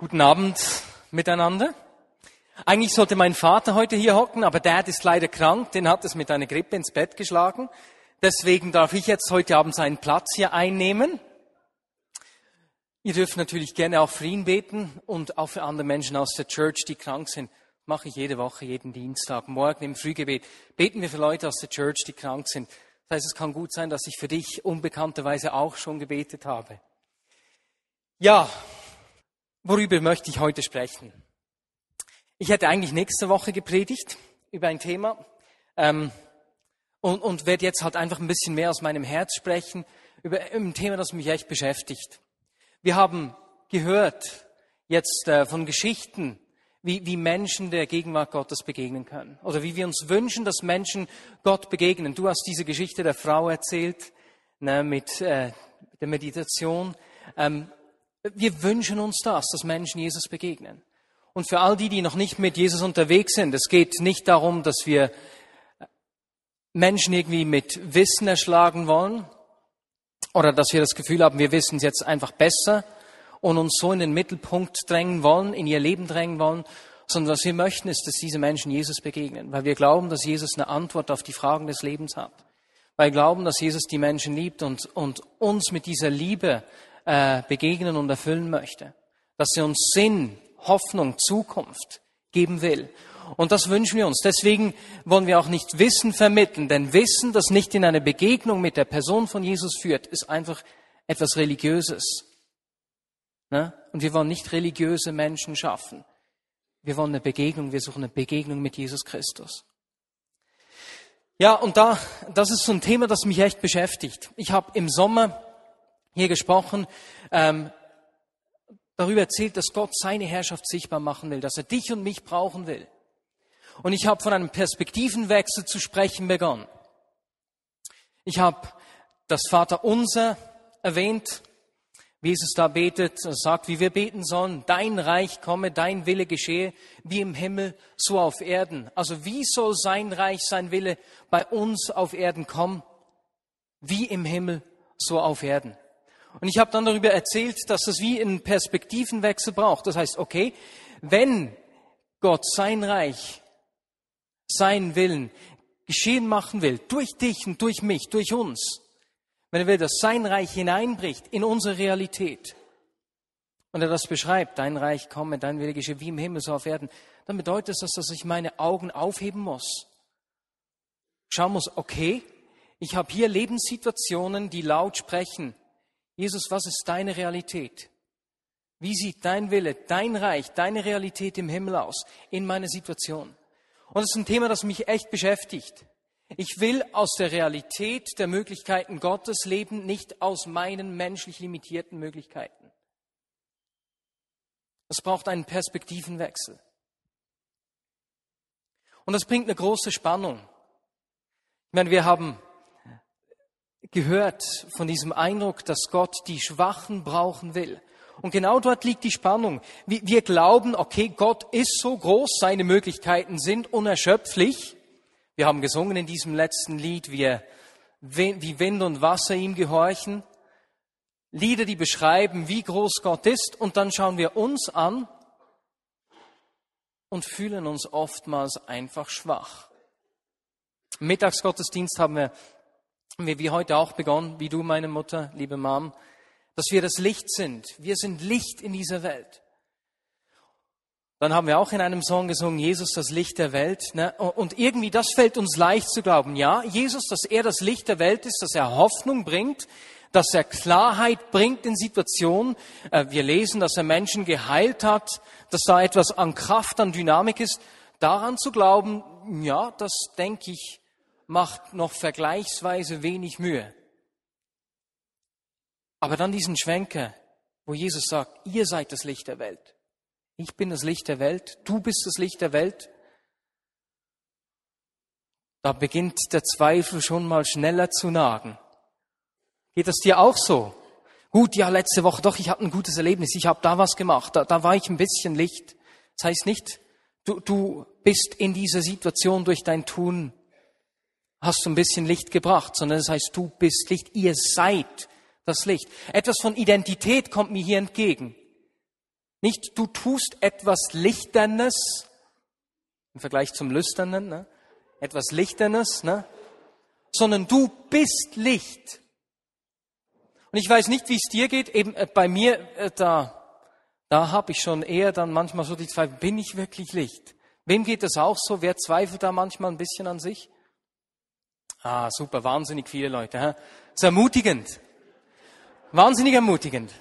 Guten Abend miteinander. Eigentlich sollte mein Vater heute hier hocken, aber Dad ist leider krank, den hat es mit einer Grippe ins Bett geschlagen. Deswegen darf ich jetzt heute Abend seinen Platz hier einnehmen. Ihr dürft natürlich gerne auch für ihn beten und auch für andere Menschen aus der Church, die krank sind. Mache ich jede Woche, jeden Dienstag. Morgen im Frühgebet beten wir für Leute aus der Church, die krank sind. Das heißt, es kann gut sein, dass ich für dich unbekannterweise auch schon gebetet habe. Ja, Worüber möchte ich heute sprechen? Ich hätte eigentlich nächste Woche gepredigt über ein Thema ähm, und, und werde jetzt halt einfach ein bisschen mehr aus meinem Herz sprechen über ein Thema, das mich echt beschäftigt. Wir haben gehört jetzt äh, von Geschichten, wie, wie Menschen der Gegenwart Gottes begegnen können oder wie wir uns wünschen, dass Menschen Gott begegnen. Du hast diese Geschichte der Frau erzählt ne, mit äh, der Meditation. Ähm, wir wünschen uns das, dass Menschen Jesus begegnen. Und für all die, die noch nicht mit Jesus unterwegs sind, es geht nicht darum, dass wir Menschen irgendwie mit Wissen erschlagen wollen oder dass wir das Gefühl haben, wir wissen es jetzt einfach besser und uns so in den Mittelpunkt drängen wollen, in ihr Leben drängen wollen, sondern was wir möchten, ist, dass diese Menschen Jesus begegnen, weil wir glauben, dass Jesus eine Antwort auf die Fragen des Lebens hat. Weil wir glauben, dass Jesus die Menschen liebt und, und uns mit dieser Liebe äh, begegnen und erfüllen möchte. Dass er uns Sinn, Hoffnung, Zukunft geben will. Und das wünschen wir uns. Deswegen wollen wir auch nicht Wissen vermitteln, denn Wissen, das nicht in eine Begegnung mit der Person von Jesus führt, ist einfach etwas Religiöses. Ne? Und wir wollen nicht religiöse Menschen schaffen. Wir wollen eine Begegnung, wir suchen eine Begegnung mit Jesus Christus. Ja, und da, das ist so ein Thema, das mich echt beschäftigt. Ich habe im Sommer hier gesprochen, ähm, darüber erzählt, dass Gott seine Herrschaft sichtbar machen will, dass er dich und mich brauchen will. Und ich habe von einem Perspektivenwechsel zu sprechen begonnen. Ich habe das Vaterunser erwähnt, wie Jesus da betet, sagt, wie wir beten sollen, dein Reich komme, dein Wille geschehe, wie im Himmel, so auf Erden. Also wie soll sein Reich, sein Wille bei uns auf Erden kommen? Wie im Himmel, so auf Erden. Und ich habe dann darüber erzählt, dass es wie einen Perspektivenwechsel braucht. Das heißt, okay, wenn Gott sein Reich, seinen Willen geschehen machen will, durch dich und durch mich, durch uns, wenn er will, dass sein Reich hineinbricht in unsere Realität, und er das beschreibt, dein Reich komme, dein Wille geschehe wie im Himmel so auf Erden, dann bedeutet das, dass ich meine Augen aufheben muss. Schauen muss, okay, ich habe hier Lebenssituationen, die laut sprechen. Jesus, was ist deine Realität? Wie sieht dein Wille, dein Reich, deine Realität im Himmel aus in meiner Situation? Und das ist ein Thema, das mich echt beschäftigt. Ich will aus der Realität der Möglichkeiten Gottes leben, nicht aus meinen menschlich limitierten Möglichkeiten. Es braucht einen Perspektivenwechsel. Und das bringt eine große Spannung. Ich meine, wir haben gehört von diesem Eindruck, dass Gott die Schwachen brauchen will. Und genau dort liegt die Spannung. Wir glauben, okay, Gott ist so groß, seine Möglichkeiten sind unerschöpflich. Wir haben gesungen in diesem letzten Lied, wie, wie Wind und Wasser ihm gehorchen. Lieder, die beschreiben, wie groß Gott ist. Und dann schauen wir uns an und fühlen uns oftmals einfach schwach. Mittagsgottesdienst haben wir wir wie heute auch begonnen, wie du, meine Mutter, liebe Mom, dass wir das Licht sind. Wir sind Licht in dieser Welt. Dann haben wir auch in einem Song gesungen, Jesus, das Licht der Welt. Ne? Und irgendwie, das fällt uns leicht zu glauben. Ja, Jesus, dass er das Licht der Welt ist, dass er Hoffnung bringt, dass er Klarheit bringt in Situationen. Äh, wir lesen, dass er Menschen geheilt hat, dass da etwas an Kraft, an Dynamik ist. Daran zu glauben, ja, das denke ich, macht noch vergleichsweise wenig Mühe. Aber dann diesen Schwenker, wo Jesus sagt, ihr seid das Licht der Welt. Ich bin das Licht der Welt, du bist das Licht der Welt. Da beginnt der Zweifel schon mal schneller zu nagen. Geht das dir auch so? Gut, ja, letzte Woche, doch, ich hatte ein gutes Erlebnis, ich habe da was gemacht, da, da war ich ein bisschen Licht. Das heißt nicht, du, du bist in dieser Situation durch dein Tun hast du ein bisschen Licht gebracht, sondern das heißt, du bist Licht, ihr seid das Licht. Etwas von Identität kommt mir hier entgegen. Nicht du tust etwas Lichternes im Vergleich zum Lüsternen, ne? etwas Lichternes, ne? sondern du bist Licht. Und ich weiß nicht, wie es dir geht. Eben äh, bei mir, äh, da, da habe ich schon eher dann manchmal so die Zweifel, bin ich wirklich Licht? Wem geht das auch so? Wer zweifelt da manchmal ein bisschen an sich? Ah, super, wahnsinnig viele Leute. Hä? Das ist ermutigend. Wahnsinnig ermutigend.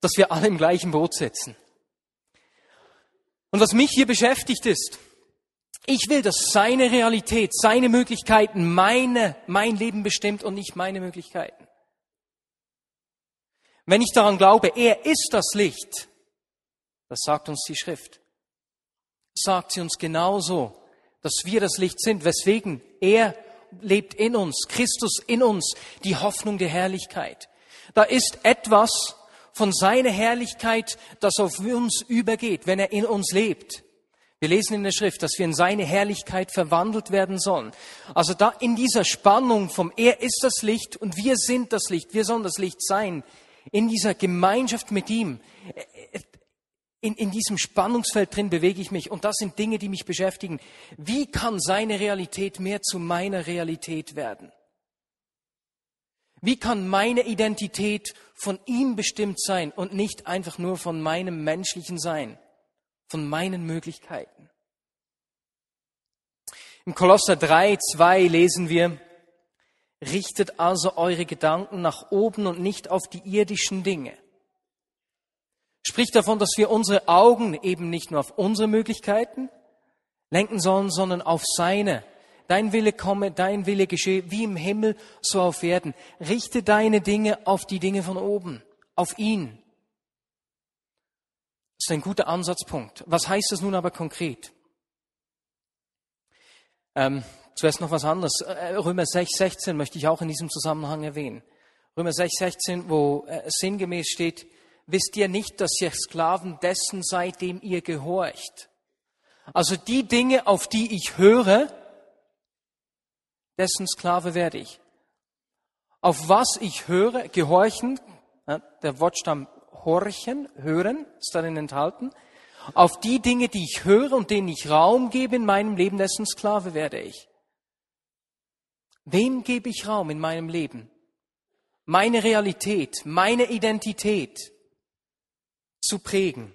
Dass wir alle im gleichen Boot sitzen. Und was mich hier beschäftigt ist, ich will, dass seine Realität, seine Möglichkeiten, meine, mein Leben bestimmt und nicht meine Möglichkeiten. Wenn ich daran glaube, er ist das Licht, das sagt uns die Schrift, sagt sie uns genauso, dass wir das Licht sind, weswegen er lebt in uns, Christus in uns, die Hoffnung der Herrlichkeit. Da ist etwas von seiner Herrlichkeit, das auf uns übergeht, wenn er in uns lebt. Wir lesen in der Schrift, dass wir in seine Herrlichkeit verwandelt werden sollen. Also da in dieser Spannung vom Er ist das Licht und wir sind das Licht, wir sollen das Licht sein, in dieser Gemeinschaft mit ihm, in, in diesem Spannungsfeld drin bewege ich mich und das sind Dinge, die mich beschäftigen. Wie kann seine Realität mehr zu meiner Realität werden? Wie kann meine Identität von ihm bestimmt sein und nicht einfach nur von meinem menschlichen Sein? von meinen Möglichkeiten. Im Kolosser 3, 2 lesen wir, Richtet also eure Gedanken nach oben und nicht auf die irdischen Dinge. Spricht davon, dass wir unsere Augen eben nicht nur auf unsere Möglichkeiten lenken sollen, sondern auf seine. Dein Wille komme, dein Wille geschehe, wie im Himmel, so auf Erden. Richte deine Dinge auf die Dinge von oben, auf ihn. Das ist ein guter Ansatzpunkt. Was heißt das nun aber konkret? Ähm, zuerst noch was anderes. Äh, Römer 6, 16 möchte ich auch in diesem Zusammenhang erwähnen. Römer 6, 16, wo äh, sinngemäß steht, wisst ihr nicht, dass ihr Sklaven dessen seid, dem ihr gehorcht. Also die Dinge, auf die ich höre, dessen Sklave werde ich. Auf was ich höre, gehorchen, der Wortstamm horchen, hören, ist darin enthalten. Auf die Dinge, die ich höre und denen ich Raum gebe in meinem Leben, dessen Sklave werde ich. Wem gebe ich Raum in meinem Leben? Meine Realität, meine Identität zu prägen.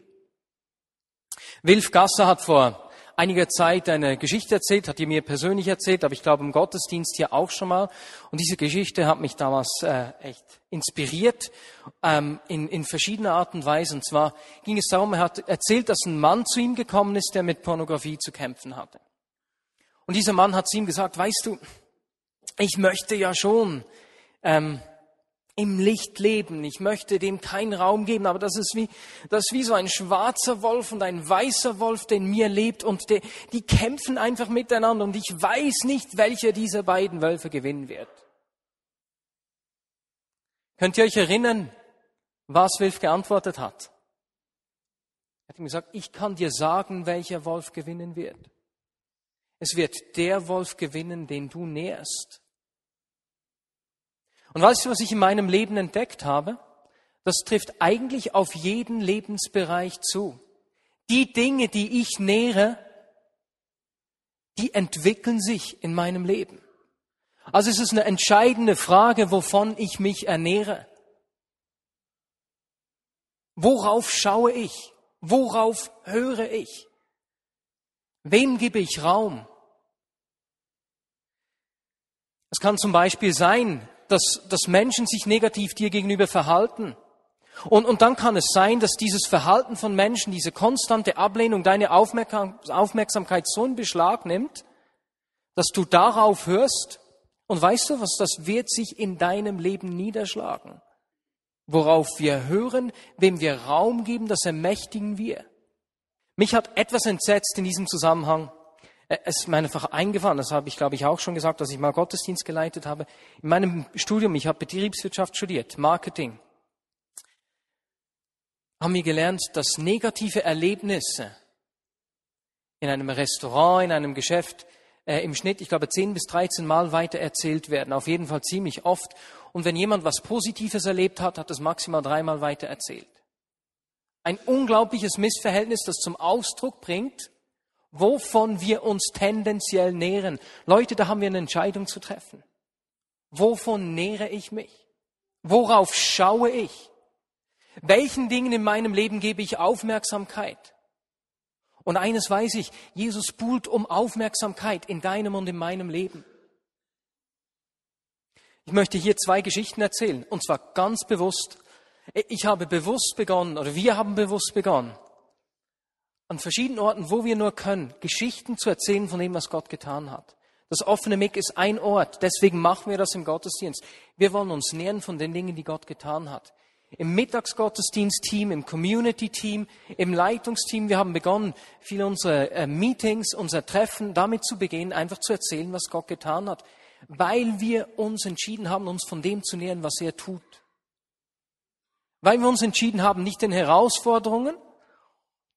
Wilf Gasser hat vor einiger Zeit eine Geschichte erzählt, hat die mir persönlich erzählt, aber ich glaube im Gottesdienst hier auch schon mal. Und diese Geschichte hat mich damals äh, echt inspiriert ähm, in, in verschiedener Art und Weise. Und zwar ging es darum, er hat erzählt, dass ein Mann zu ihm gekommen ist, der mit Pornografie zu kämpfen hatte. Und dieser Mann hat zu ihm gesagt, weißt du, ich möchte ja schon ähm, im Licht leben. Ich möchte dem keinen Raum geben, aber das ist wie, das ist wie so ein schwarzer Wolf und ein weißer Wolf, der in mir lebt und die, die kämpfen einfach miteinander und ich weiß nicht, welcher dieser beiden Wölfe gewinnen wird. Könnt ihr euch erinnern, was Wilf geantwortet hat? Er hat ihm gesagt, ich kann dir sagen, welcher Wolf gewinnen wird. Es wird der Wolf gewinnen, den du nährst. Und weißt du, was ich in meinem Leben entdeckt habe? Das trifft eigentlich auf jeden Lebensbereich zu. Die Dinge, die ich nähere, die entwickeln sich in meinem Leben. Also es ist eine entscheidende Frage, wovon ich mich ernähre. Worauf schaue ich? Worauf höre ich? Wem gebe ich Raum? Es kann zum Beispiel sein, dass, dass Menschen sich negativ dir gegenüber verhalten. Und, und dann kann es sein, dass dieses Verhalten von Menschen, diese konstante Ablehnung deine Aufmerksamkeit so in Beschlag nimmt, dass du darauf hörst und weißt du was, das wird sich in deinem Leben niederschlagen. Worauf wir hören, wem wir Raum geben, das ermächtigen wir. Mich hat etwas entsetzt in diesem Zusammenhang. Äh, es ist mir einfach eingefahren, das habe ich, glaube ich, auch schon gesagt, dass ich mal Gottesdienst geleitet habe. In meinem Studium, ich habe Betriebswirtschaft studiert, Marketing, haben wir gelernt, dass negative Erlebnisse in einem Restaurant, in einem Geschäft äh, im Schnitt, ich glaube, 10 bis 13 Mal weiter erzählt werden. Auf jeden Fall ziemlich oft. Und wenn jemand was Positives erlebt hat, hat es maximal dreimal weiter erzählt. Ein unglaubliches Missverhältnis, das zum Ausdruck bringt, wovon wir uns tendenziell nähren. Leute, da haben wir eine Entscheidung zu treffen. Wovon nähere ich mich? Worauf schaue ich? Welchen Dingen in meinem Leben gebe ich Aufmerksamkeit? Und eines weiß ich, Jesus buhlt um Aufmerksamkeit in deinem und in meinem Leben. Ich möchte hier zwei Geschichten erzählen, und zwar ganz bewusst. Ich habe bewusst begonnen, oder wir haben bewusst begonnen, an verschiedenen Orten, wo wir nur können, Geschichten zu erzählen von dem, was Gott getan hat. Das offene Mick ist ein Ort, deswegen machen wir das im Gottesdienst. Wir wollen uns nähern von den Dingen, die Gott getan hat im Mittagsgottesdienstteam, im Community-Team, im Leitungsteam. Wir haben begonnen, viele unserer äh, Meetings, unser Treffen damit zu begehen, einfach zu erzählen, was Gott getan hat, weil wir uns entschieden haben, uns von dem zu nähern, was er tut. Weil wir uns entschieden haben, nicht den Herausforderungen,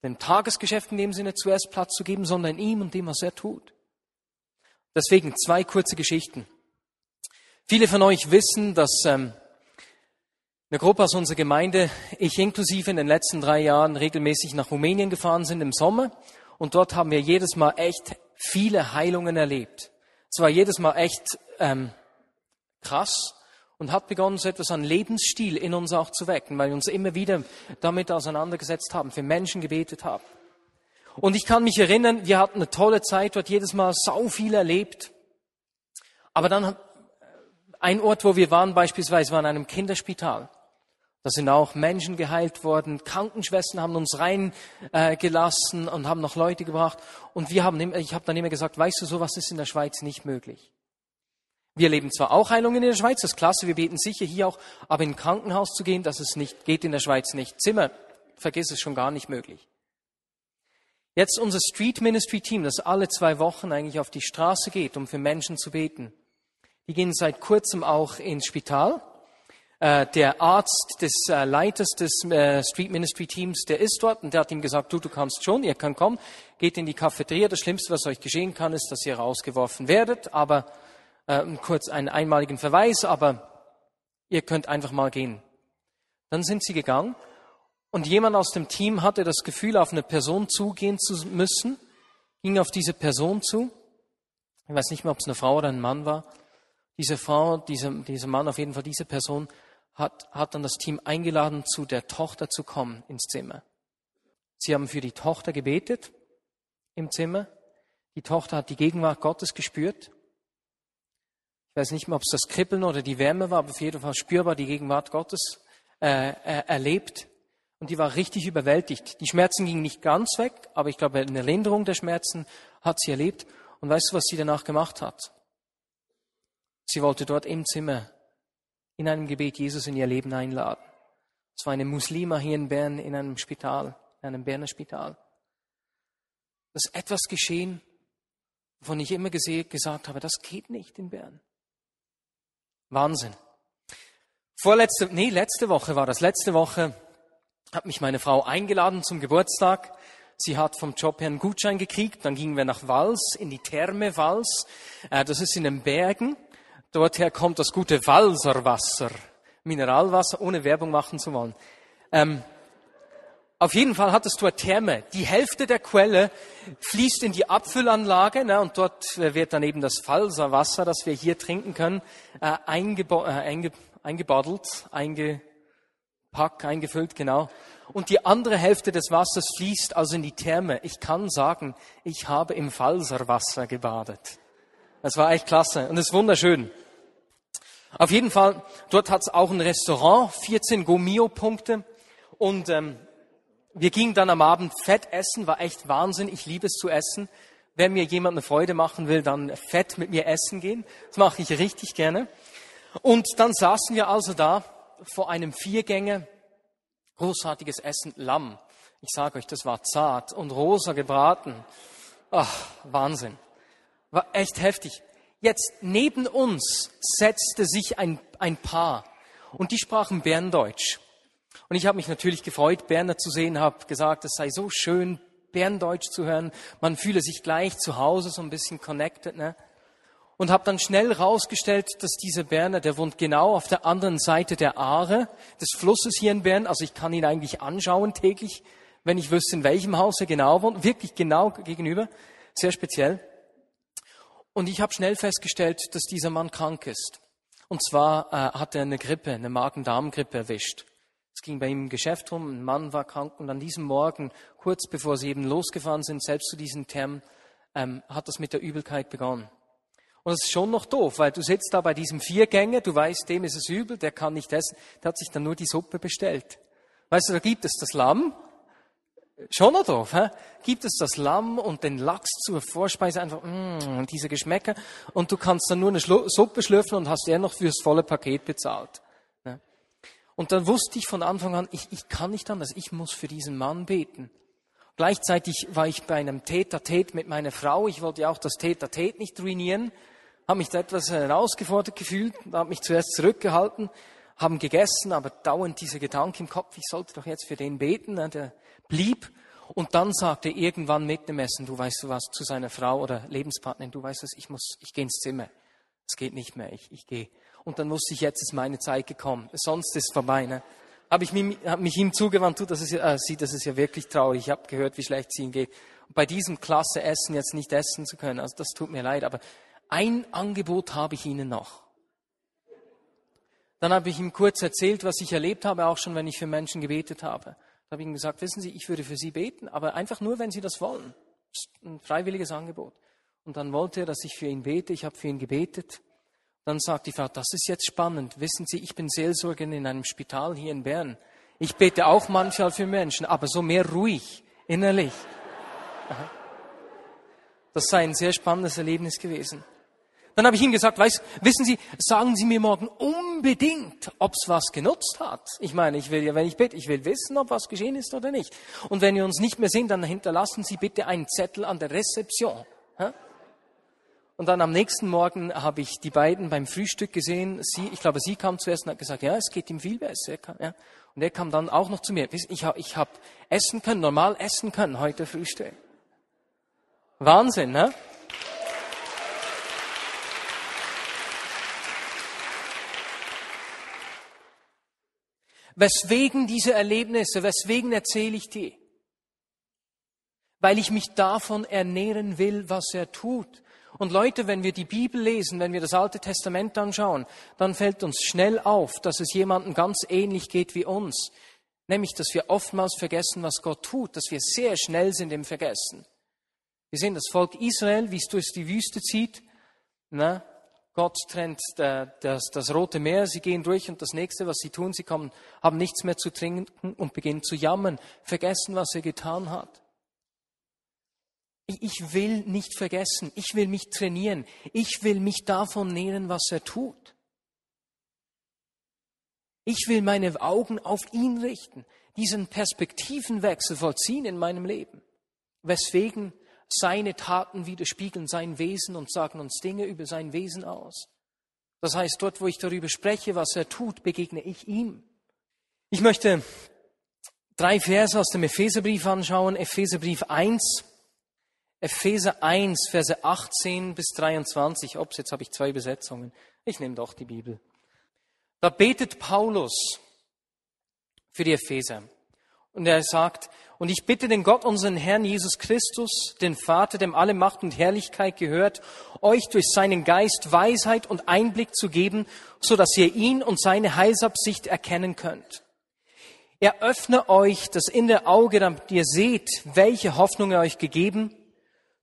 dem Tagesgeschäft in dem Sinne zuerst Platz zu geben, sondern ihm und dem, was er tut. Deswegen zwei kurze Geschichten. Viele von euch wissen, dass ähm, eine Gruppe aus unserer Gemeinde, ich inklusive in den letzten drei Jahren regelmäßig nach Rumänien gefahren sind im Sommer. Und dort haben wir jedes Mal echt viele Heilungen erlebt. Es war jedes Mal echt ähm, krass und hat begonnen, so etwas an Lebensstil in uns auch zu wecken, weil wir uns immer wieder damit auseinandergesetzt haben, für Menschen gebetet haben. Und ich kann mich erinnern, wir hatten eine tolle Zeit dort, jedes Mal sau viel erlebt. Aber dann ein Ort, wo wir waren, beispielsweise war in einem Kinderspital. Da sind auch Menschen geheilt worden. Krankenschwestern haben uns reingelassen äh, und haben noch Leute gebracht. Und wir haben, ich habe dann immer gesagt, weißt du, sowas ist in der Schweiz nicht möglich. Wir leben zwar auch Heilungen in der Schweiz, das ist klasse, wir beten sicher hier auch, aber in ein Krankenhaus zu gehen, das ist nicht, geht in der Schweiz nicht. Zimmer, vergiss es schon gar nicht möglich. Jetzt unser Street Ministry Team, das alle zwei Wochen eigentlich auf die Straße geht, um für Menschen zu beten. Die gehen seit kurzem auch ins Spital äh, der Arzt des äh, Leiters des äh, Street Ministry Teams, der ist dort und der hat ihm gesagt, du, du kannst schon, ihr könnt kommen, geht in die Cafeteria. Das Schlimmste, was euch geschehen kann, ist, dass ihr rausgeworfen werdet, aber äh, kurz einen einmaligen Verweis, aber ihr könnt einfach mal gehen. Dann sind sie gegangen und jemand aus dem Team hatte das Gefühl, auf eine Person zugehen zu müssen, ging auf diese Person zu. Ich weiß nicht mehr, ob es eine Frau oder ein Mann war. Diese Frau, dieser, dieser Mann, auf jeden Fall diese Person, hat, hat dann das Team eingeladen, zu der Tochter zu kommen ins Zimmer. Sie haben für die Tochter gebetet im Zimmer. Die Tochter hat die Gegenwart Gottes gespürt. Ich weiß nicht mehr, ob es das Kribbeln oder die Wärme war, aber auf jeden Fall spürbar die Gegenwart Gottes äh, äh, erlebt. Und die war richtig überwältigt. Die Schmerzen gingen nicht ganz weg, aber ich glaube, eine Linderung der Schmerzen hat sie erlebt. Und weißt du, was sie danach gemacht hat? Sie wollte dort im Zimmer in einem Gebet Jesus in ihr Leben einladen. Es war eine Muslima hier in Bern in einem Spital, in einem Berner Spital. Das ist etwas geschehen, wovon ich immer gesagt habe, das geht nicht in Bern. Wahnsinn. Vorletzte, nee, letzte Woche war das. Letzte Woche hat mich meine Frau eingeladen zum Geburtstag. Sie hat vom Job her einen Gutschein gekriegt. Dann gingen wir nach Wals, in die Therme Wals. Äh, das ist in den Bergen. Dorther kommt das gute Walserwasser, Mineralwasser, ohne Werbung machen zu wollen. Ähm, auf jeden Fall hat es dort Therme. Die Hälfte der Quelle fließt in die Abfüllanlage ne, und dort äh, wird dann eben das Falserwasser, das wir hier trinken können, äh, eingebo äh, einge eingebaddelt, eingepackt, eingefüllt, genau. Und die andere Hälfte des Wassers fließt also in die Therme. Ich kann sagen, ich habe im Falserwasser gebadet. Das war echt klasse und ist wunderschön. Auf jeden Fall, dort hat es auch ein Restaurant, 14 Gomio-Punkte und ähm, wir gingen dann am Abend fett essen, war echt Wahnsinn. Ich liebe es zu essen. Wenn mir jemand eine Freude machen will, dann fett mit mir essen gehen. Das mache ich richtig gerne. Und dann saßen wir also da vor einem Viergänge, großartiges Essen, Lamm. Ich sage euch, das war zart und rosa gebraten. Ach, Wahnsinn. War echt heftig. Jetzt neben uns setzte sich ein, ein Paar und die sprachen Berndeutsch. Und ich habe mich natürlich gefreut, Berner zu sehen, habe gesagt, es sei so schön, Berndeutsch zu hören. Man fühle sich gleich zu Hause so ein bisschen connected. Ne? und habe dann schnell rausgestellt, dass dieser Berner, der wohnt genau auf der anderen Seite der Aare des Flusses hier in Bern. Also ich kann ihn eigentlich anschauen täglich, wenn ich wüsste, in welchem Haus er genau wohnt. Wirklich genau gegenüber. Sehr speziell. Und ich habe schnell festgestellt, dass dieser Mann krank ist. Und zwar äh, hat er eine Grippe, eine Magen-Darm-Grippe erwischt. Es ging bei ihm im Geschäft rum, ein Mann war krank und an diesem Morgen, kurz bevor sie eben losgefahren sind, selbst zu diesem Term, ähm, hat das mit der Übelkeit begonnen. Und es ist schon noch doof, weil du sitzt da bei diesem Viergänger, du weißt, dem ist es übel, der kann nicht essen, der hat sich dann nur die Suppe bestellt. Weißt du, da gibt es das Lamm, schon noch doof, hä? gibt es das Lamm und den Lachs zur Vorspeise, einfach mm, diese Geschmäcker und du kannst dann nur eine Schlu Suppe schlürfen und hast eher noch fürs volle Paket bezahlt. Und dann wusste ich von Anfang an, ich, ich kann nicht anders, ich muss für diesen Mann beten. Gleichzeitig war ich bei einem Täter-Tät mit meiner Frau. Ich wollte ja auch das Täter-Tät nicht ruinieren habe mich da etwas herausgefordert gefühlt, habe mich zuerst zurückgehalten, haben gegessen, aber dauernd dieser Gedanke im Kopf, ich sollte doch jetzt für den beten, ne, der blieb. Und dann sagte irgendwann mit dem Essen, du weißt du was, zu seiner Frau oder Lebenspartnerin, du weißt was, ich muss, ich gehe ins Zimmer. Es geht nicht mehr, ich, ich gehe. Und dann wusste ich, jetzt ist meine Zeit gekommen. Sonst ist es vorbei. Ne? Habe ich mich, hab mich ihm zugewandt, du, das ist ja, äh, sie, das ist ja wirklich traurig. Ich habe gehört, wie schlecht es ihm geht. Und bei diesem klasse Essen jetzt nicht essen zu können, also das tut mir leid, aber ein Angebot habe ich Ihnen noch. Dann habe ich ihm kurz erzählt, was ich erlebt habe, auch schon, wenn ich für Menschen gebetet habe. Da habe ich ihm gesagt, wissen Sie, ich würde für Sie beten, aber einfach nur, wenn Sie das wollen. Das ist ein freiwilliges Angebot. Und dann wollte er, dass ich für ihn bete. Ich habe für ihn gebetet. Dann sagt die Frau, das ist jetzt spannend. Wissen Sie, ich bin Seelsorgerin in einem Spital hier in Bern. Ich bete auch manchmal für Menschen, aber so mehr ruhig, innerlich. Das sei ein sehr spannendes Erlebnis gewesen. Dann habe ich ihm gesagt, weiß, wissen Sie, sagen Sie mir morgen unbedingt, ob es was genutzt hat. Ich meine, ich will ja, wenn ich bete, ich will wissen, ob was geschehen ist oder nicht. Und wenn wir uns nicht mehr sehen, dann hinterlassen Sie bitte einen Zettel an der Rezeption. Und dann am nächsten Morgen habe ich die beiden beim Frühstück gesehen. Sie, ich glaube, sie kam zuerst und hat gesagt, ja, es geht ihm viel besser. Ja. Und er kam dann auch noch zu mir. Ich habe ich hab essen können, normal essen können heute Frühstück. Wahnsinn, ne? Weswegen diese Erlebnisse, weswegen erzähle ich die? Weil ich mich davon ernähren will, was er tut. Und Leute, wenn wir die Bibel lesen, wenn wir das Alte Testament anschauen, dann fällt uns schnell auf, dass es jemandem ganz ähnlich geht wie uns. Nämlich, dass wir oftmals vergessen, was Gott tut, dass wir sehr schnell sind im Vergessen. Wir sehen das Volk Israel, wie es durch die Wüste zieht. Na, Gott trennt das, das Rote Meer, sie gehen durch und das nächste, was sie tun, sie kommen, haben nichts mehr zu trinken und beginnen zu jammern, vergessen, was er getan hat. Ich will nicht vergessen, ich will mich trainieren, ich will mich davon nähren, was er tut. Ich will meine Augen auf ihn richten, diesen Perspektivenwechsel vollziehen in meinem Leben. Weswegen seine Taten widerspiegeln sein Wesen und sagen uns Dinge über sein Wesen aus. Das heißt, dort, wo ich darüber spreche, was er tut, begegne ich ihm. Ich möchte drei Verse aus dem Epheserbrief anschauen. Epheserbrief 1, Epheser 1, Verse 18 bis 23. Ups, jetzt habe ich zwei Besetzungen. Ich nehme doch die Bibel. Da betet Paulus für die Epheser. Und er sagt, und ich bitte den Gott, unseren Herrn Jesus Christus, den Vater, dem alle Macht und Herrlichkeit gehört, euch durch seinen Geist Weisheit und Einblick zu geben, so dass ihr ihn und seine Heilsabsicht erkennen könnt. Er öffne euch das innere Auge, damit ihr seht, welche Hoffnung er euch gegeben,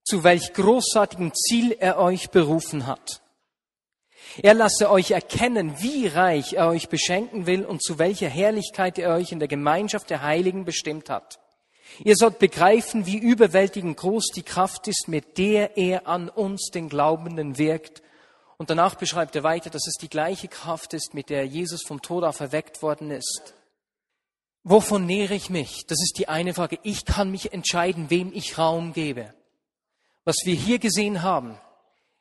zu welch großartigem Ziel er euch berufen hat. Er lasse euch erkennen, wie reich er euch beschenken will und zu welcher Herrlichkeit er euch in der Gemeinschaft der Heiligen bestimmt hat. Ihr sollt begreifen, wie überwältigend groß die Kraft ist, mit der er an uns, den Glaubenden, wirkt. Und danach beschreibt er weiter, dass es die gleiche Kraft ist, mit der Jesus vom Tod auf erweckt worden ist. Wovon nähere ich mich? Das ist die eine Frage. Ich kann mich entscheiden, wem ich Raum gebe. Was wir hier gesehen haben,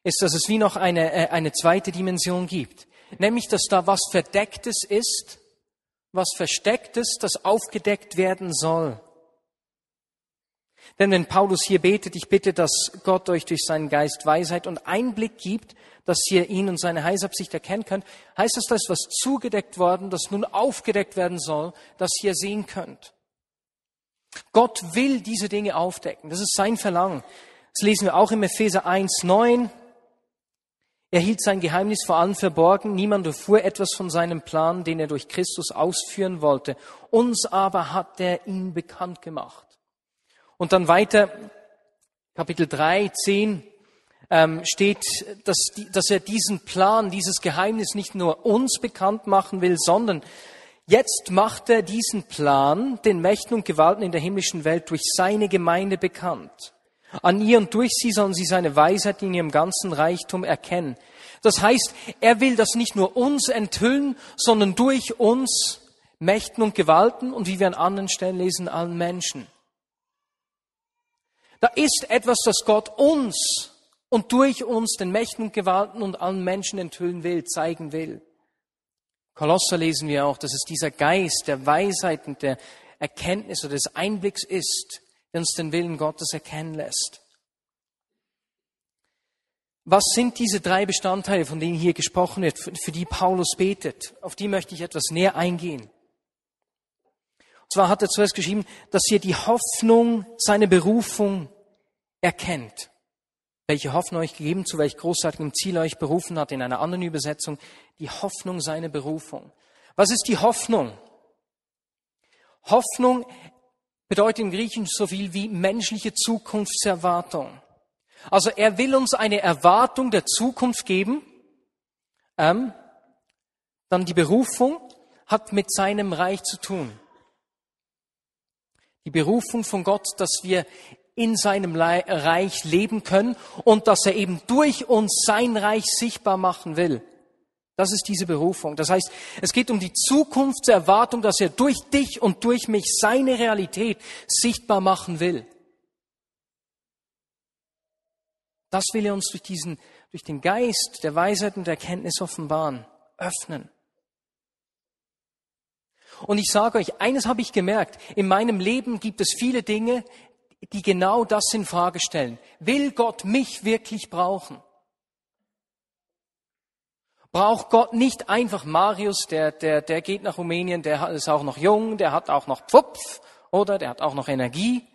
ist, dass es wie noch eine, äh, eine zweite Dimension gibt. Nämlich, dass da was Verdecktes ist, was Verstecktes, das aufgedeckt werden soll. Denn wenn Paulus hier betet, ich bitte, dass Gott euch durch seinen Geist Weisheit und Einblick gibt, dass ihr ihn und seine Heilsabsicht erkennen könnt, heißt das, da ist was zugedeckt worden, das nun aufgedeckt werden soll, dass ihr sehen könnt. Gott will diese Dinge aufdecken. Das ist sein Verlangen. Das lesen wir auch im Epheser 1, 9. Er hielt sein Geheimnis vor allen verborgen. Niemand erfuhr etwas von seinem Plan, den er durch Christus ausführen wollte. Uns aber hat er ihn bekannt gemacht. Und dann weiter, Kapitel 3, 10 ähm, steht, dass, dass er diesen Plan, dieses Geheimnis nicht nur uns bekannt machen will, sondern jetzt macht er diesen Plan den Mächten und Gewalten in der himmlischen Welt durch seine Gemeinde bekannt. An ihr und durch sie sollen sie seine Weisheit in ihrem ganzen Reichtum erkennen. Das heißt, er will das nicht nur uns enthüllen, sondern durch uns Mächten und Gewalten und wie wir an anderen Stellen lesen, allen Menschen. Da ist etwas, das Gott uns und durch uns den Mächten und Gewalten und allen Menschen enthüllen will, zeigen will. Kolosser lesen wir auch, dass es dieser Geist der Weisheit und der Erkenntnis oder des Einblicks ist, der uns den Willen Gottes erkennen lässt. Was sind diese drei Bestandteile, von denen hier gesprochen wird, für die Paulus betet? Auf die möchte ich etwas näher eingehen. Und zwar hat er zuerst geschrieben, dass ihr die Hoffnung, seine Berufung erkennt. Welche Hoffnung euch gegeben, zu welch großartigem Ziel euch berufen hat, in einer anderen Übersetzung, die Hoffnung, seine Berufung. Was ist die Hoffnung? Hoffnung bedeutet im Griechischen so viel wie menschliche Zukunftserwartung. Also er will uns eine Erwartung der Zukunft geben. Ähm, dann die Berufung hat mit seinem Reich zu tun. Die Berufung von Gott, dass wir in seinem Reich leben können und dass er eben durch uns sein Reich sichtbar machen will. Das ist diese Berufung. Das heißt, es geht um die Zukunftserwartung, dass er durch dich und durch mich seine Realität sichtbar machen will. Das will er uns durch diesen, durch den Geist der Weisheit und der Erkenntnis offenbaren, öffnen. Und ich sage euch, eines habe ich gemerkt, in meinem Leben gibt es viele Dinge, die genau das in Frage stellen. Will Gott mich wirklich brauchen? Braucht Gott nicht einfach Marius, der, der, der geht nach Rumänien, der ist auch noch jung, der hat auch noch Pfupf, oder der hat auch noch Energie.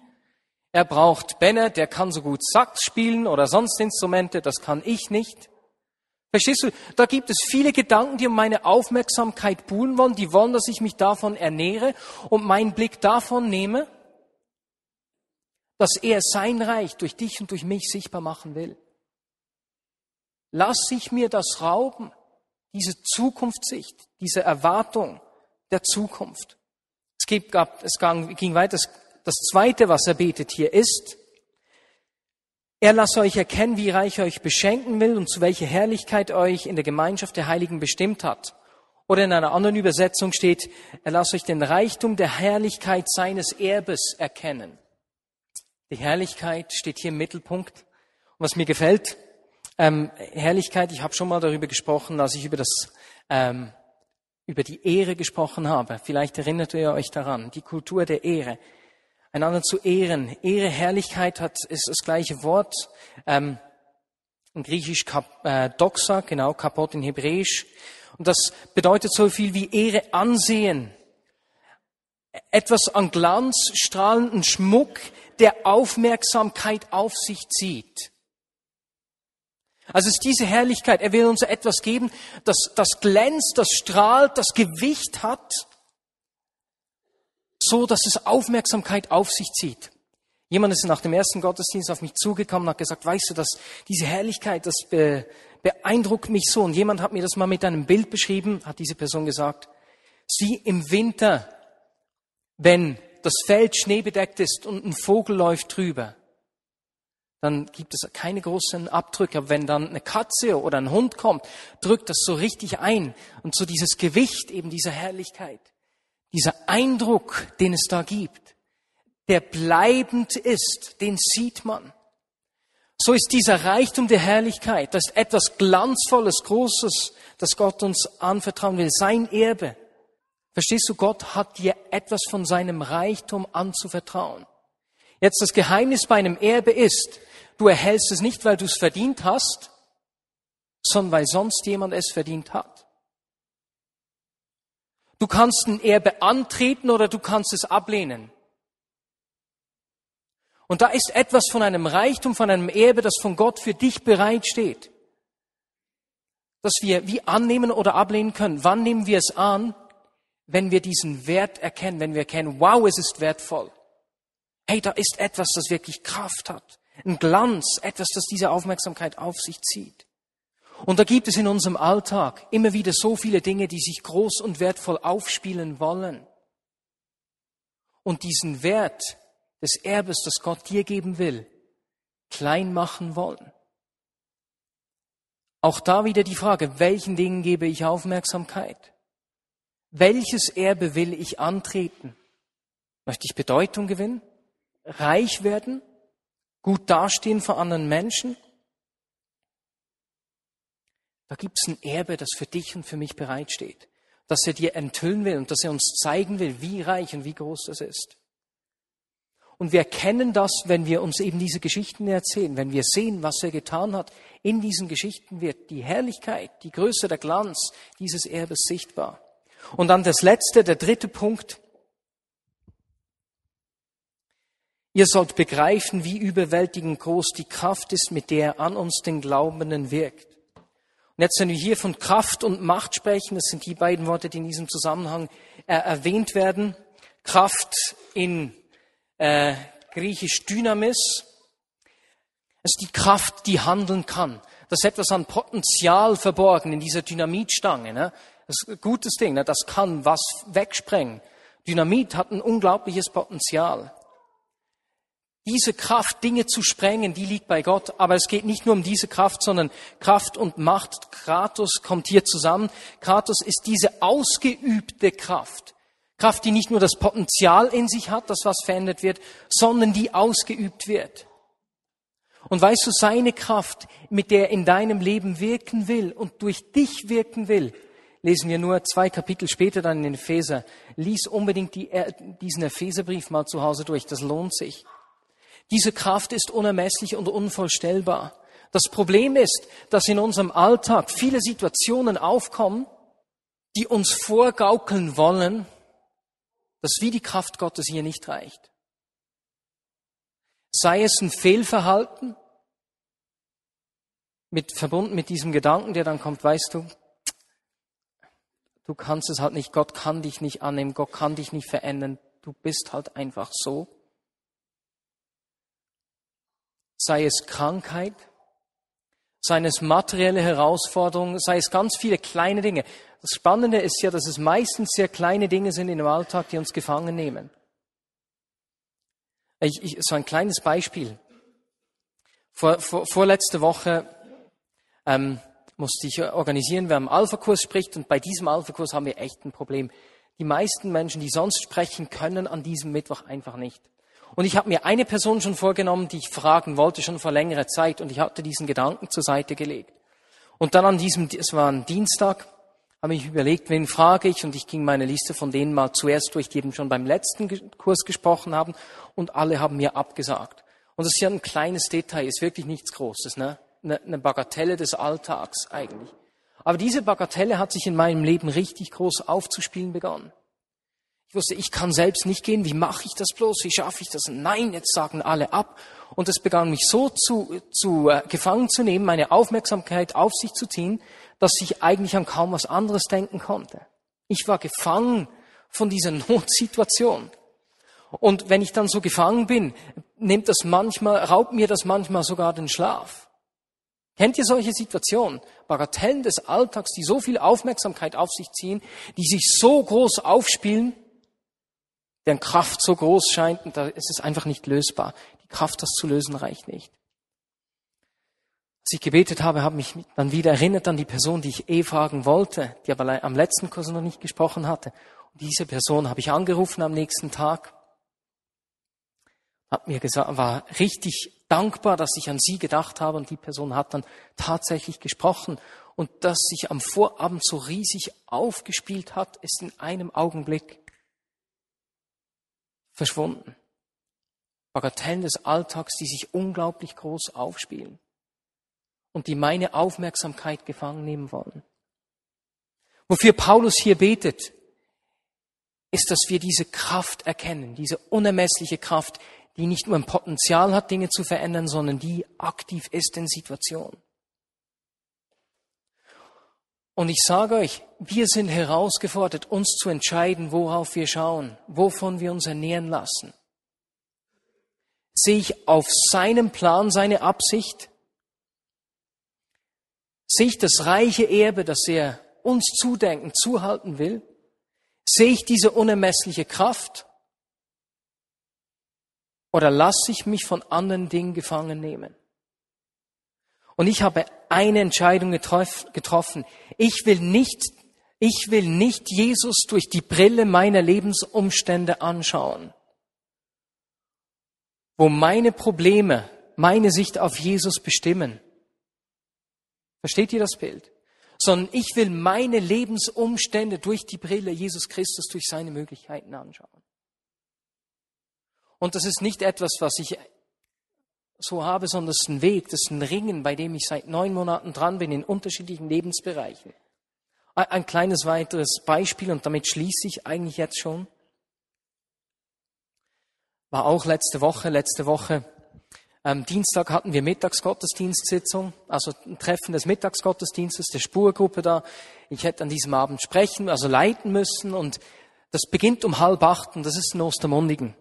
Er braucht Benne, der kann so gut Sax spielen oder sonst Instrumente, das kann ich nicht. Verstehst du? Da gibt es viele Gedanken, die um meine Aufmerksamkeit buhlen wollen, die wollen, dass ich mich davon ernähre und meinen Blick davon nehme, dass er sein Reich durch dich und durch mich sichtbar machen will. Lass sich mir das rauben diese Zukunftssicht, diese Erwartung der Zukunft. Es, ging weiter. Das Zweite, was er betet hier ist, er lasse euch erkennen, wie reich er euch beschenken will und zu welcher Herrlichkeit euch in der Gemeinschaft der Heiligen bestimmt hat. Oder in einer anderen Übersetzung steht, er lasse euch den Reichtum der Herrlichkeit seines Erbes erkennen. Die Herrlichkeit steht hier im Mittelpunkt. Und was mir gefällt, ähm, Herrlichkeit, ich habe schon mal darüber gesprochen, als ich über das ähm, über die Ehre gesprochen habe. Vielleicht erinnert ihr euch daran, die Kultur der Ehre. Einander zu ehren. Ehre, Herrlichkeit hat, ist das gleiche Wort. Ähm, in Griechisch kap, äh, doxa, genau, kapot in Hebräisch. Und das bedeutet so viel wie Ehre ansehen. Etwas an Glanz, strahlenden Schmuck, der Aufmerksamkeit auf sich zieht. Also es ist diese Herrlichkeit. Er will uns etwas geben, das, das glänzt, das strahlt, das Gewicht hat, so dass es Aufmerksamkeit auf sich zieht. Jemand ist nach dem ersten Gottesdienst auf mich zugekommen und hat gesagt, weißt du, dass diese Herrlichkeit, das be, beeindruckt mich so. Und jemand hat mir das mal mit einem Bild beschrieben, hat diese Person gesagt, sie im Winter, wenn das Feld schneebedeckt ist und ein Vogel läuft drüber, dann gibt es keine großen Abdrücke. Wenn dann eine Katze oder ein Hund kommt, drückt das so richtig ein. Und so dieses Gewicht eben dieser Herrlichkeit, dieser Eindruck, den es da gibt, der bleibend ist, den sieht man. So ist dieser Reichtum der Herrlichkeit, das ist etwas Glanzvolles, Großes, das Gott uns anvertrauen will, sein Erbe. Verstehst du, Gott hat dir etwas von seinem Reichtum anzuvertrauen. Jetzt das Geheimnis bei einem Erbe ist, Du erhältst es nicht, weil du es verdient hast, sondern weil sonst jemand es verdient hat. Du kannst ein Erbe antreten oder du kannst es ablehnen. Und da ist etwas von einem Reichtum, von einem Erbe, das von Gott für dich bereitsteht. Das wir wie annehmen oder ablehnen können. Wann nehmen wir es an? Wenn wir diesen Wert erkennen, wenn wir erkennen, wow, es ist wertvoll. Hey, da ist etwas, das wirklich Kraft hat. Ein Glanz, etwas, das diese Aufmerksamkeit auf sich zieht. Und da gibt es in unserem Alltag immer wieder so viele Dinge, die sich groß und wertvoll aufspielen wollen. Und diesen Wert des Erbes, das Gott dir geben will, klein machen wollen. Auch da wieder die Frage, welchen Dingen gebe ich Aufmerksamkeit? Welches Erbe will ich antreten? Möchte ich Bedeutung gewinnen? Reich werden? Gut dastehen vor anderen Menschen? Da gibt es ein Erbe, das für dich und für mich bereitsteht, das er dir enthüllen will und das er uns zeigen will, wie reich und wie groß das ist. Und wir erkennen das, wenn wir uns eben diese Geschichten erzählen, wenn wir sehen, was er getan hat. In diesen Geschichten wird die Herrlichkeit, die Größe, der Glanz dieses Erbes sichtbar. Und dann das letzte, der dritte Punkt. Ihr sollt begreifen, wie überwältigend groß die Kraft ist, mit der er an uns den Glaubenden wirkt. Und jetzt, wenn wir hier von Kraft und Macht sprechen, das sind die beiden Worte, die in diesem Zusammenhang äh, erwähnt werden. Kraft in äh, griechisch Dynamis. Ist die Kraft, die handeln kann. Das ist etwas an Potenzial verborgen in dieser Dynamitstange. Ne? Das ist ein gutes Ding, ne? das kann was wegsprengen. Dynamit hat ein unglaubliches Potenzial. Diese Kraft, Dinge zu sprengen, die liegt bei Gott. Aber es geht nicht nur um diese Kraft, sondern Kraft und Macht. Kratos kommt hier zusammen. Kratos ist diese ausgeübte Kraft. Kraft, die nicht nur das Potenzial in sich hat, dass was verändert wird, sondern die ausgeübt wird. Und weißt du, seine Kraft, mit der er in deinem Leben wirken will und durch dich wirken will, lesen wir nur zwei Kapitel später dann in den Epheser. Lies unbedingt die, diesen Epheserbrief mal zu Hause durch, das lohnt sich. Diese Kraft ist unermesslich und unvollstellbar. Das Problem ist, dass in unserem Alltag viele Situationen aufkommen, die uns vorgaukeln wollen, dass wie die Kraft Gottes hier nicht reicht. Sei es ein Fehlverhalten, mit, verbunden mit diesem Gedanken, der dann kommt, weißt du, du kannst es halt nicht, Gott kann dich nicht annehmen, Gott kann dich nicht verändern, du bist halt einfach so. Sei es Krankheit, sei es materielle Herausforderungen, sei es ganz viele kleine Dinge. Das Spannende ist ja, dass es meistens sehr kleine Dinge sind in dem Alltag, die uns gefangen nehmen. Ich, ich, so ein kleines Beispiel. Vor, vor, vorletzte Woche ähm, musste ich organisieren, wer am Alpha-Kurs spricht und bei diesem Alpha-Kurs haben wir echt ein Problem. Die meisten Menschen, die sonst sprechen, können an diesem Mittwoch einfach nicht. Und ich habe mir eine Person schon vorgenommen, die ich fragen wollte, schon vor längerer Zeit, und ich hatte diesen Gedanken zur Seite gelegt. Und dann an diesem, es war ein Dienstag, habe ich überlegt, wen frage ich und ich ging meine Liste von denen mal zuerst durch, die eben schon beim letzten Kurs gesprochen haben und alle haben mir abgesagt. Und das ist ja ein kleines Detail, ist wirklich nichts Großes, ne? Eine Bagatelle des Alltags eigentlich. Aber diese Bagatelle hat sich in meinem Leben richtig groß aufzuspielen begonnen. Ich wusste, ich kann selbst nicht gehen. Wie mache ich das bloß? Wie schaffe ich das? Nein, jetzt sagen alle ab. Und es begann mich so zu, zu äh, gefangen zu nehmen, meine Aufmerksamkeit auf sich zu ziehen, dass ich eigentlich an kaum was anderes denken konnte. Ich war gefangen von dieser Notsituation. Und wenn ich dann so gefangen bin, nimmt das manchmal, raubt mir das manchmal sogar den Schlaf. Kennt ihr solche Situationen? Bagatellen des Alltags, die so viel Aufmerksamkeit auf sich ziehen, die sich so groß aufspielen, deren Kraft so groß scheint und da ist es einfach nicht lösbar. Die Kraft, das zu lösen, reicht nicht. Als ich gebetet habe, habe mich dann wieder erinnert an die Person, die ich eh fragen wollte, die aber am letzten Kurs noch nicht gesprochen hatte. Und diese Person habe ich angerufen am nächsten Tag, hat mir gesagt, war richtig dankbar, dass ich an sie gedacht habe und die Person hat dann tatsächlich gesprochen. Und dass sich am Vorabend so riesig aufgespielt hat, ist in einem Augenblick verschwunden. Bagatellen des Alltags, die sich unglaublich groß aufspielen. und die meine Aufmerksamkeit gefangen nehmen wollen. Wofür Paulus hier betet, ist, dass wir diese Kraft erkennen, diese unermessliche Kraft, die nicht nur ein Potenzial hat, Dinge zu verändern, sondern die aktiv ist in Situationen. Und ich sage euch, wir sind herausgefordert, uns zu entscheiden, worauf wir schauen, wovon wir uns ernähren lassen. Sehe ich auf seinem Plan seine Absicht? Sehe ich das reiche Erbe, das er uns zudenken, zuhalten will? Sehe ich diese unermessliche Kraft? Oder lasse ich mich von anderen Dingen gefangen nehmen? Und ich habe eine Entscheidung getroffen. Ich will nicht, ich will nicht Jesus durch die Brille meiner Lebensumstände anschauen, wo meine Probleme meine Sicht auf Jesus bestimmen. Versteht ihr das Bild? sondern ich will meine Lebensumstände durch die Brille Jesus Christus, durch seine Möglichkeiten anschauen. Und das ist nicht etwas, was ich so habe, sondern das ist ein Weg, das ist ein Ringen, bei dem ich seit neun Monaten dran bin in unterschiedlichen Lebensbereichen. Ein kleines weiteres Beispiel und damit schließe ich eigentlich jetzt schon. War auch letzte Woche, letzte Woche am Dienstag hatten wir Mittagsgottesdienstsitzung, also ein Treffen des Mittagsgottesdienstes, der Spurgruppe da. Ich hätte an diesem Abend sprechen, also leiten müssen und das beginnt um halb acht und das ist in Ostermundigen.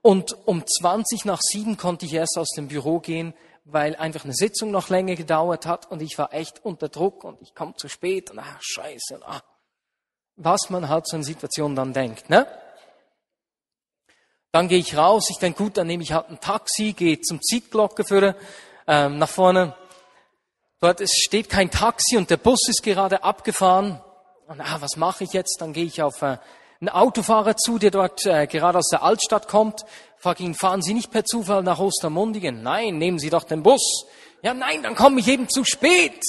Und um 20 nach sieben konnte ich erst aus dem Büro gehen, weil einfach eine Sitzung noch länger gedauert hat und ich war echt unter Druck und ich komme zu spät und ach, scheiße, und, ah, was man halt so in Situationen dann denkt, ne? Dann gehe ich raus, ich denke, gut, dann nehme ich halt ein Taxi, gehe zum Zeitglockenführer ähm, nach vorne. Dort ist, steht kein Taxi und der Bus ist gerade abgefahren. Und ah, was mache ich jetzt? Dann gehe ich auf äh, einen Autofahrer zu, der dort äh, gerade aus der Altstadt kommt. Frage ihn, fahren Sie nicht per Zufall nach Ostermundigen? Nein, nehmen Sie doch den Bus. Ja, nein, dann komme ich eben zu spät.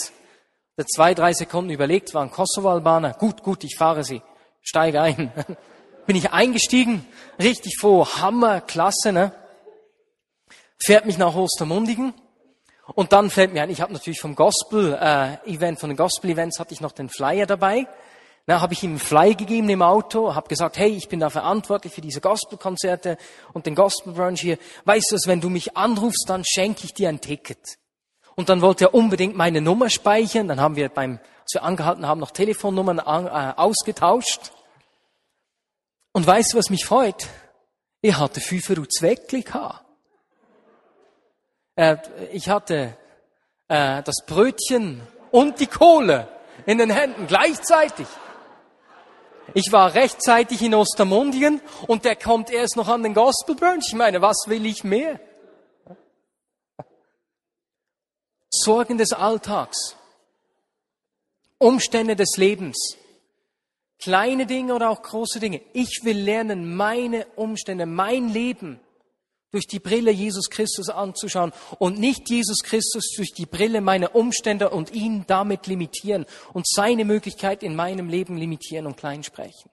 Der zwei, drei Sekunden überlegt, war ein Kosovo-Albaner. Gut, gut, ich fahre Sie. Steige ein. bin ich eingestiegen, richtig froh, Hammer, klasse, ne? Fährt mich nach Ostermundigen und dann fällt mir ein, ich habe natürlich vom Gospel-Event, äh, von den Gospel-Events hatte ich noch den Flyer dabei. Na, habe ich ihm Flyer gegeben im Auto, habe gesagt, hey, ich bin da verantwortlich für diese Gospel-Konzerte und den Gospel-Brunch hier. Weißt du, wenn du mich anrufst, dann schenke ich dir ein Ticket. Und dann wollte er unbedingt meine Nummer speichern. Dann haben wir beim, als wir angehalten haben, noch Telefonnummern an, äh, ausgetauscht. Und weißt du, was mich freut? Ich hatte fünf Zweckli gehabt. Äh, ich hatte äh, das Brötchen und die Kohle in den Händen gleichzeitig. Ich war rechtzeitig in Ostermundien und der kommt erst noch an den Gospel Brunch. Ich meine, was will ich mehr? Sorgen des Alltags, Umstände des Lebens, Kleine Dinge oder auch große Dinge. Ich will lernen, meine Umstände, mein Leben durch die Brille Jesus Christus anzuschauen und nicht Jesus Christus durch die Brille meiner Umstände und ihn damit limitieren und seine Möglichkeit in meinem Leben limitieren und klein sprechen.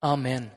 Amen.